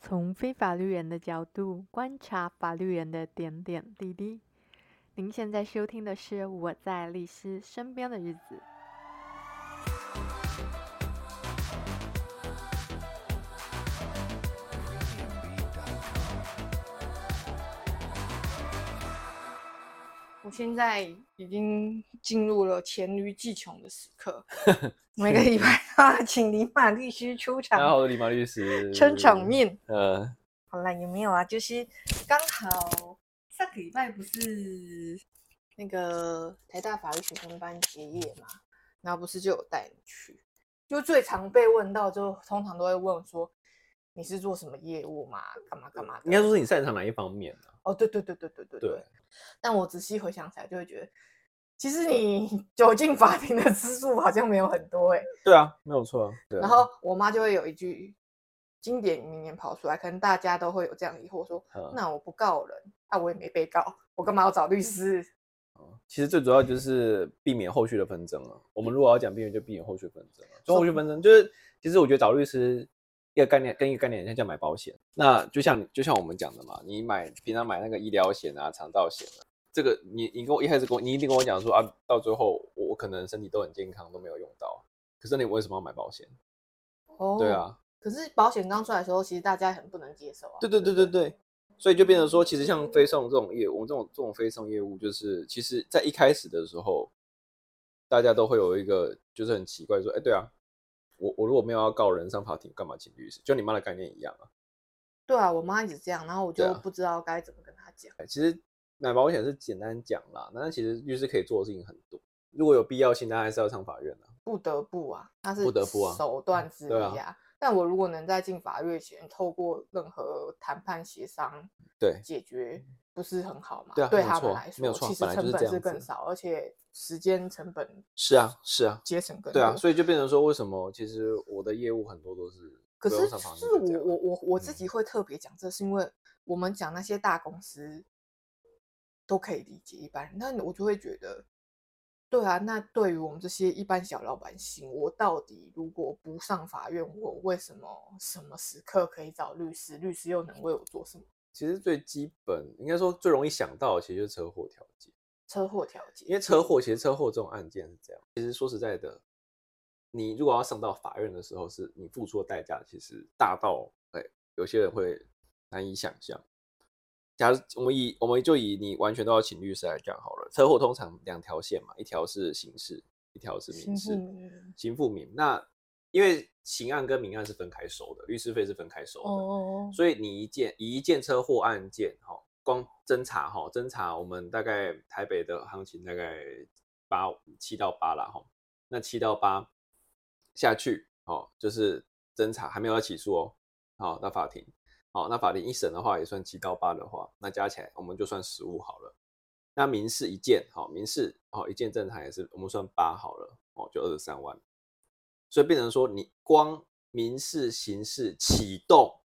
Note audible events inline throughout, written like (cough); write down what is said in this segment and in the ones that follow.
从非法律人的角度观察法律人的点点滴滴。您现在收听的是《我在律师身边的日子》。我现在已经进入了黔驴技穷的时刻，(laughs) 每个礼拜 (laughs) 啊，请李马律师出场。大家好，我是李马律师，(laughs) 撑场面。呃，好了，有没有啊？就是刚好上个礼拜不是那个台大法律学生班结业嘛，然后不是就有带你去，就最常被问到，就通常都会问说。你是做什么业务嘛？干嘛干嘛的？应该说是你擅长哪一方面啊？哦，对对对对对对对。但我仔细回想起来，就会觉得，其实你 (laughs) 走进法庭的次数好像没有很多哎。对啊，没有错啊。对。然后我妈就会有一句经典名言跑出来，可能大家都会有这样疑惑说：那我不告人，那我也没被告，我干嘛要找律师？其实最主要就是避免后续的纷争了。我们如果要讲避免，就避免后续纷争了。后续纷争就是，其实我觉得找律师。一个概念跟一个概念，像叫买保险。那就像就像我们讲的嘛，你买平常买那个医疗险啊、肠道险啊，这个你你跟我一开始跟我你一定跟我讲说啊，到最后我可能身体都很健康，都没有用到。可是你为什么要买保险？哦，对啊。可是保险刚出来的时候，其实大家很不能接受啊。对对对对对，所以就变成说，其实像飞送这种业务，我们这种这种飞送业务，就是其实在一开始的时候，大家都会有一个就是很奇怪说，哎，对啊。我我如果没有要告人上法庭，干嘛请律师？就你妈的概念一样啊。对啊，我妈一直这样，然后我就不知道该怎么跟她讲。啊。其实买保险是简单讲啦，但是其实律师可以做的事情很多。如果有必要性，当然还是要上法院的。不得不啊，他是不得不啊，手段之一啊。啊但我如果能在进法院前透过任何谈判协商对解决，不是很好吗？对啊，对他们来说，其实成本是更少，而且时间成本是啊是啊，节省更多。对啊，所以就变成说，为什么其实我的业务很多都是可是是我我我我自己会特别讲，这是因为我们讲那些大公司都可以理解一般人，那我就会觉得。对啊，那对于我们这些一般小老百姓，我到底如果不上法院，我为什么什么时刻可以找律师？律师又能为我做什么？其实最基本，应该说最容易想到的，其实就是车祸调解。车祸调解，因为车祸，其实车祸这种案件是这样。其实说实在的，你如果要上到法院的时候，是你付出的代价其实大到，哎，有些人会难以想象。假如我们以我们就以你完全都要请律师来讲好了。车祸通常两条线嘛，一条是刑事，一条是民事。刑复民。那因为刑案跟民案是分开收的，律师费是分开收的。哦。所以你一件以一件车祸案件，哈，光侦查哈，侦查我们大概台北的行情大概八七到八啦哈。那七到八下去，哦，就是侦查还没有要起诉哦，好，到法庭。好，那法庭一审的话也算七到八的话，那加起来我们就算十五好了。那民事一件，好，民事好一件正常也是我们算八好了，哦，就二十三万。所以变成说，你光民事、刑事启动。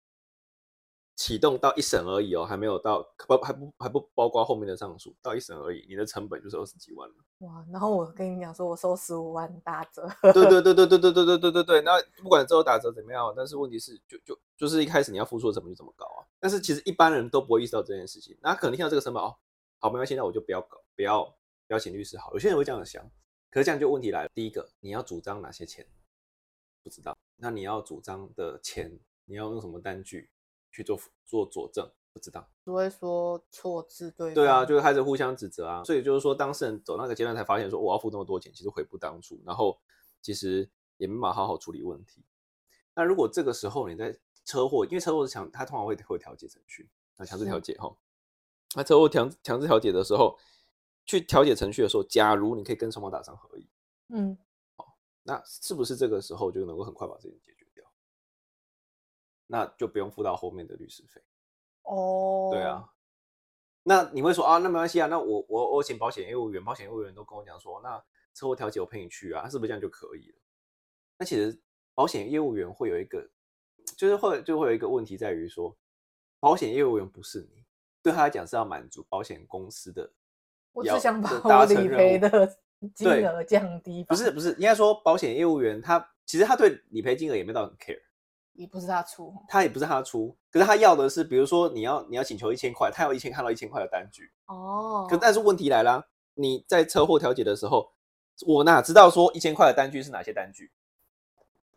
启动到一审而已哦，还没有到不还不还不包括后面的上诉，到一审而已，你的成本就是二十几万了。哇，然后我跟你讲说，我收十五万打折。对对对对对对对对对对对，那不管之后打折怎么样，但是问题是就就就是一开始你要付出的成本就这么高啊。但是其实一般人都不会意识到这件事情，那可能听到这个成本哦，好没关系，那我就不要搞，不要不要请律师好。有些人会这样想，可是这样就问题来了。第一个，你要主张哪些钱？不知道。那你要主张的钱，你要用什么单据？去做做佐证，不知道，只会说错字对。对啊，就开始互相指责啊，所以就是说，当事人走那个阶段才发现说，我要付这么多钱，其实悔不当初，然后其实也没法好好处理问题。那如果这个时候你在车祸，因为车祸是强，他通常会会调解程序，那强制调解哈，那车祸强强制调解的时候，去调解程序的时候，假如你可以跟双方达成合意，嗯，好，那是不是这个时候就能够很快把这件解决？那就不用付到后面的律师费哦。对啊，那你会说啊，那没关系啊，那我我我请保险业务员，保险业务员都跟我讲说，那车祸调解我陪你去啊，是不是这样就可以了？那其实保险业务员会有一个，就是会就会有一个问题在于说，保险业务员不是你，对他来讲是要满足保险公司的，我只想把我理赔的金额降低。不是不是，应该说保险业务员他其实他对理赔金额也没到很 care。也不是他出，他也不是他出，可是他要的是，比如说你要你要请求一千块，他要一千看到一千块的单据。哦，可但是问题来了，你在车祸调解的时候，我哪知道说一千块的单据是哪些单据？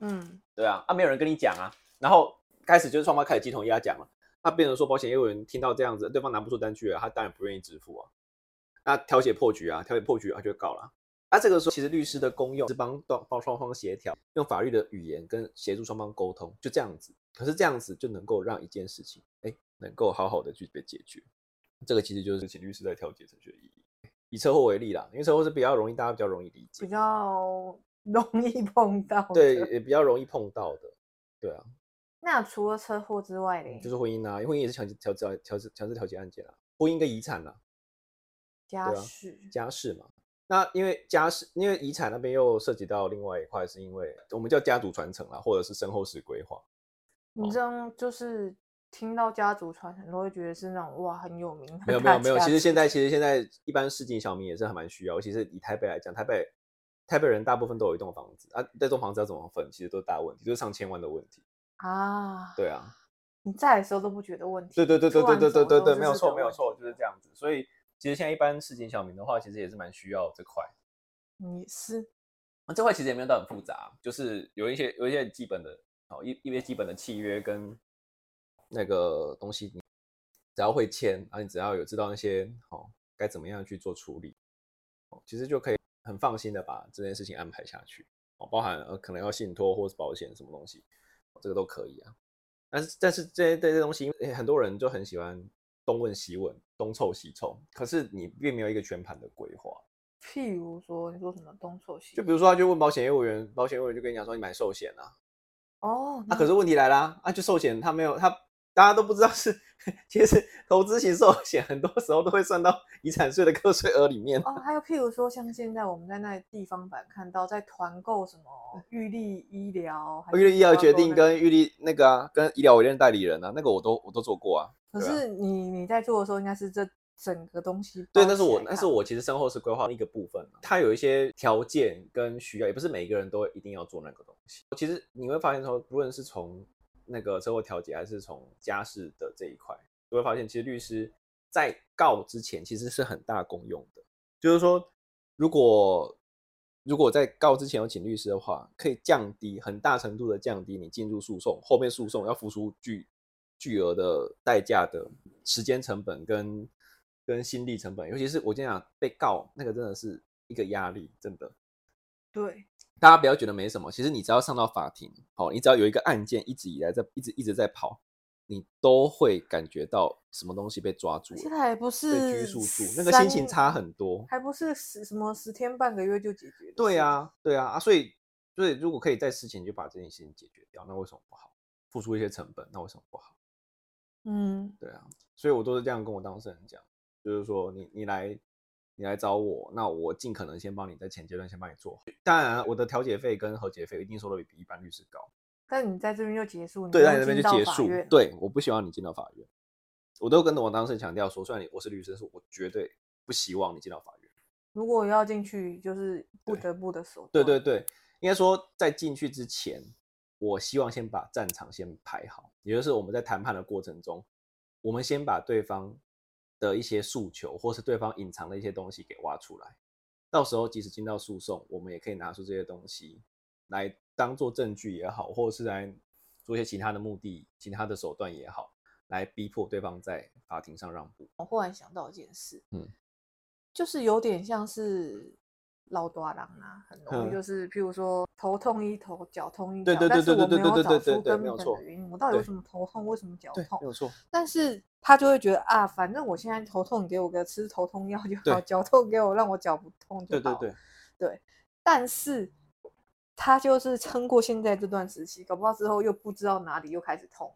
嗯，对啊，啊没有人跟你讲啊，然后开始就是双方开始鸡同鸭讲了，那变成说保险业务员听到这样子，对方拿不出单据了，他当然不愿意支付啊，那调解破局啊，调解破局他就告了。那、啊、这个时候，其实律师的功用是帮帮双方协调，用法律的语言跟协助双方沟通，就这样子。可是这样子就能够让一件事情，哎，能够好好的去被解决。这个其实就是请律师在调解程序的意义。以车祸为例啦，因为车祸是比较容易，大家比较容易理解，比较容易碰到，对，也比较容易碰到的，对啊。那除了车祸之外呢？就是婚姻啊，因为婚姻也是强制调调调制强制调解案件啊，婚姻跟遗产啊，家事，啊、家事嘛。那因为家事，因为遗产那边又涉及到另外一块，是因为我们叫家族传承啦，或者是身后事规划。你这样就是听到家族传承，都会觉得是那种哇很有名。没有没有没有，其实现在其实现在一般市井小民也是还蛮需要。其实以台北来讲，台北台北人大部分都有一栋房子啊，这栋房子要怎么分，其实都是大问题，就是上千万的问题啊。对啊，你在的时候都不觉得问题。对对对对对对对对对，没有错没有错，就是这样子，所以。其实现在一般市井小民的话，其实也是蛮需要这块。你是那，这块其实也没有到很复杂，就是有一些有一些基本的，哦，一一些基本的契约跟那个东西，你只要会签，啊你只要有知道那些哦该怎么样去做处理，哦，其实就可以很放心的把这件事情安排下去。哦，包含呃可能要信托或是保险什么东西，这个都可以啊。但是但是这些这些东西，因为很多人就很喜欢。东问西问，东凑西凑，可是你并没有一个全盘的规划。譬如说，你说什么东凑西？就比如说，他就问保险业务员，保险业务员就跟你讲说，你买寿险啊。哦，那、啊、可是问题来啦，啊，就寿险他没有他。大家都不知道是，其实投资型寿险很多时候都会算到遗产税的课税额里面。哦，还有譬如说，像现在我们在那地方版看到，在团购什么预立医疗，预立医疗决定跟预立那个啊，跟医疗委任代理人啊，那个我都我都做过啊。可是你你在做的时候，应该是这整个东西。对，那是我那是我其实身后是规划的一个部分，它有一些条件跟需要，也不是每一个人都一定要做那个东西。其实你会发现说，无论是从那个车祸调解还是从家事的这一块，就会发现，其实律师在告之前其实是很大功用的。就是说，如果如果在告之前有请律师的话，可以降低很大程度的降低你进入诉讼后面诉讼要付出巨巨额的代价的时间成本跟跟心力成本，尤其是我经常讲被告那个真的是一个压力，真的。对。大家不要觉得没什么，其实你只要上到法庭，好，你只要有一个案件一直以来在一直一直在跑，你都会感觉到什么东西被抓住了，现在还不是被拘束住，那个心情差很多，还不是十什么十天半个月就解决？对啊，对啊，啊，所以所以如果可以在事前就把这件事情解决掉，那为什么不好？付出一些成本，那为什么不好？嗯，对啊，所以我都是这样跟我当事人讲，就是说你你来。你来找我，那我尽可能先帮你在前阶段先帮你做好。当然，我的调解费跟和解费一定收的比一般律师高。但你在这边就结束，对，在这边就结束。对，我不希望你进到法院。我都跟我当事人强调说，虽然你我是律师，是我绝对不希望你进到法院。如果要进去，就是不得不的手段。对对对，应该说在进去之前，我希望先把战场先排好，也就是我们在谈判的过程中，我们先把对方。的一些诉求，或是对方隐藏的一些东西给挖出来，到时候即使进到诉讼，我们也可以拿出这些东西来当做证据也好，或者是来做一些其他的目的、其他的手段也好，来逼迫对方在法庭上让步。我忽然想到一件事，嗯，就是有点像是。老多人啊，很容易就是，譬如说头痛医头，脚痛医脚，但是我没有找出根本的原因，我到底为什么头痛，为什么脚痛？没有错。但是他就会觉得啊，反正我现在头痛，你给我个吃头痛药就好；脚痛给我让我脚不痛就好。对对对，对。但是他就是撑过现在这段时期，搞不好之后又不知道哪里又开始痛。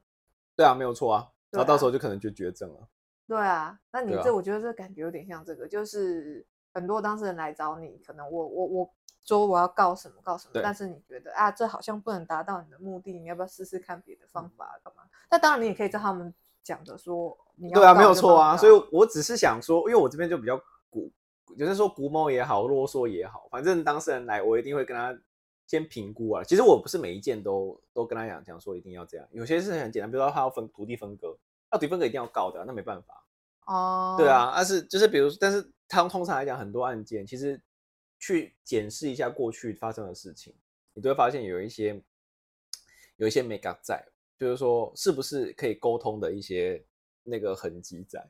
对啊，没有错啊。然后到时候就可能就绝症了。对啊，那你这我觉得这感觉有点像这个，就是。很多当事人来找你，可能我我我说我要告什么告什么，但是你觉得啊，这好像不能达到你的目的，你要不要试试看别的方法干嘛？那当然你也可以照他们讲的说，你要对啊，没有错啊。所以我只是想说，因为我这边就比较古，就是说古猫也好，啰嗦也好，反正当事人来，我一定会跟他先评估啊。其实我不是每一件都都跟他讲讲说一定要这样，有些事情很简单，比如说他要分土地分割，那土地分割一定要告的，那没办法。哦，对啊，但是就是比如，但是他通常来讲，很多案件其实去检视一下过去发生的事情，你都会发现有一些有一些眉角在，就是说是不是可以沟通的一些那个痕迹在。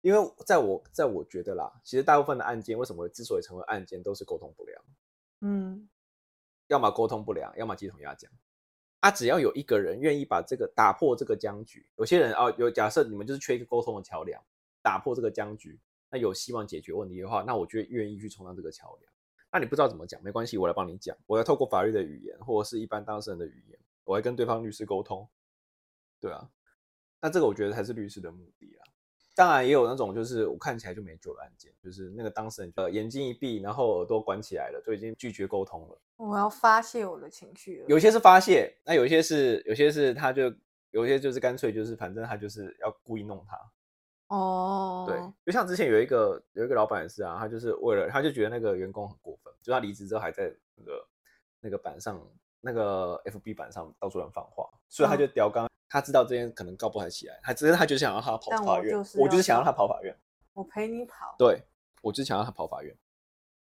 因为在我在我觉得啦，其实大部分的案件为什么之所以成为案件，都是沟通不良。嗯，要么沟通不良，要么鸡同鸭讲。啊，只要有一个人愿意把这个打破这个僵局，有些人啊，有假设你们就是缺一个沟通的桥梁，打破这个僵局，那有希望解决问题的话，那我就愿意去充当这个桥梁。那你不知道怎么讲，没关系，我来帮你讲，我来透过法律的语言，或者是一般当事人的语言，我来跟对方律师沟通。对啊，那这个我觉得才是律师的目的啊。当然也有那种就是我看起来就没救的案件，就是那个当事人呃眼睛一闭，然后耳朵关起来了，就已经拒绝沟通了。我要发泄我的情绪。有些是发泄，那有些是有些是他就有些就是干脆就是反正他就是要故意弄他。哦，对，就像之前有一个有一个老板也是啊，他就是为了他就觉得那个员工很过分，就他离职之后还在那个那个板上那个 FB 板上到处乱放话，所以他就刁刚。嗯他知道这件可能告不太起来，他只是他就想让他跑法院，我，我就是想让他跑法院，我陪你跑，对，我就是想让他跑法院。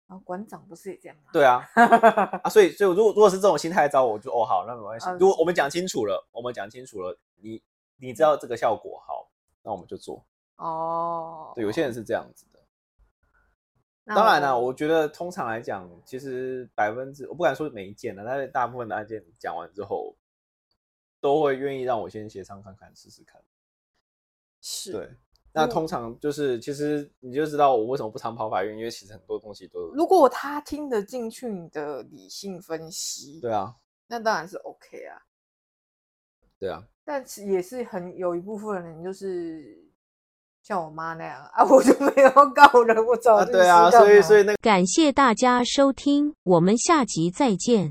然后馆长不是也这样吗？对啊，(laughs) 啊，所以所以如果如果是这种心态找我，我就哦好，那没关系。如果我们讲清楚了，我们讲清楚了，你你知道这个效果好，那我们就做。哦，对，有些人是这样子的。当然了，我觉得通常来讲，其实百分之我不敢说每一件的，但是大部分的案件讲完之后。都会愿意让我先协商看看，试试看。是，对。那通常就是，其实你就知道我为什么不常跑法院，因为其实很多东西都……如果他听得进去你的理性分析，对啊，那当然是 OK 啊。对啊，但是也是很有一部分人就是像我妈那样啊，(laughs) 我就没有告人，我找律师干嘛？对啊，所以所以那个感谢大家收听，我们下集再见。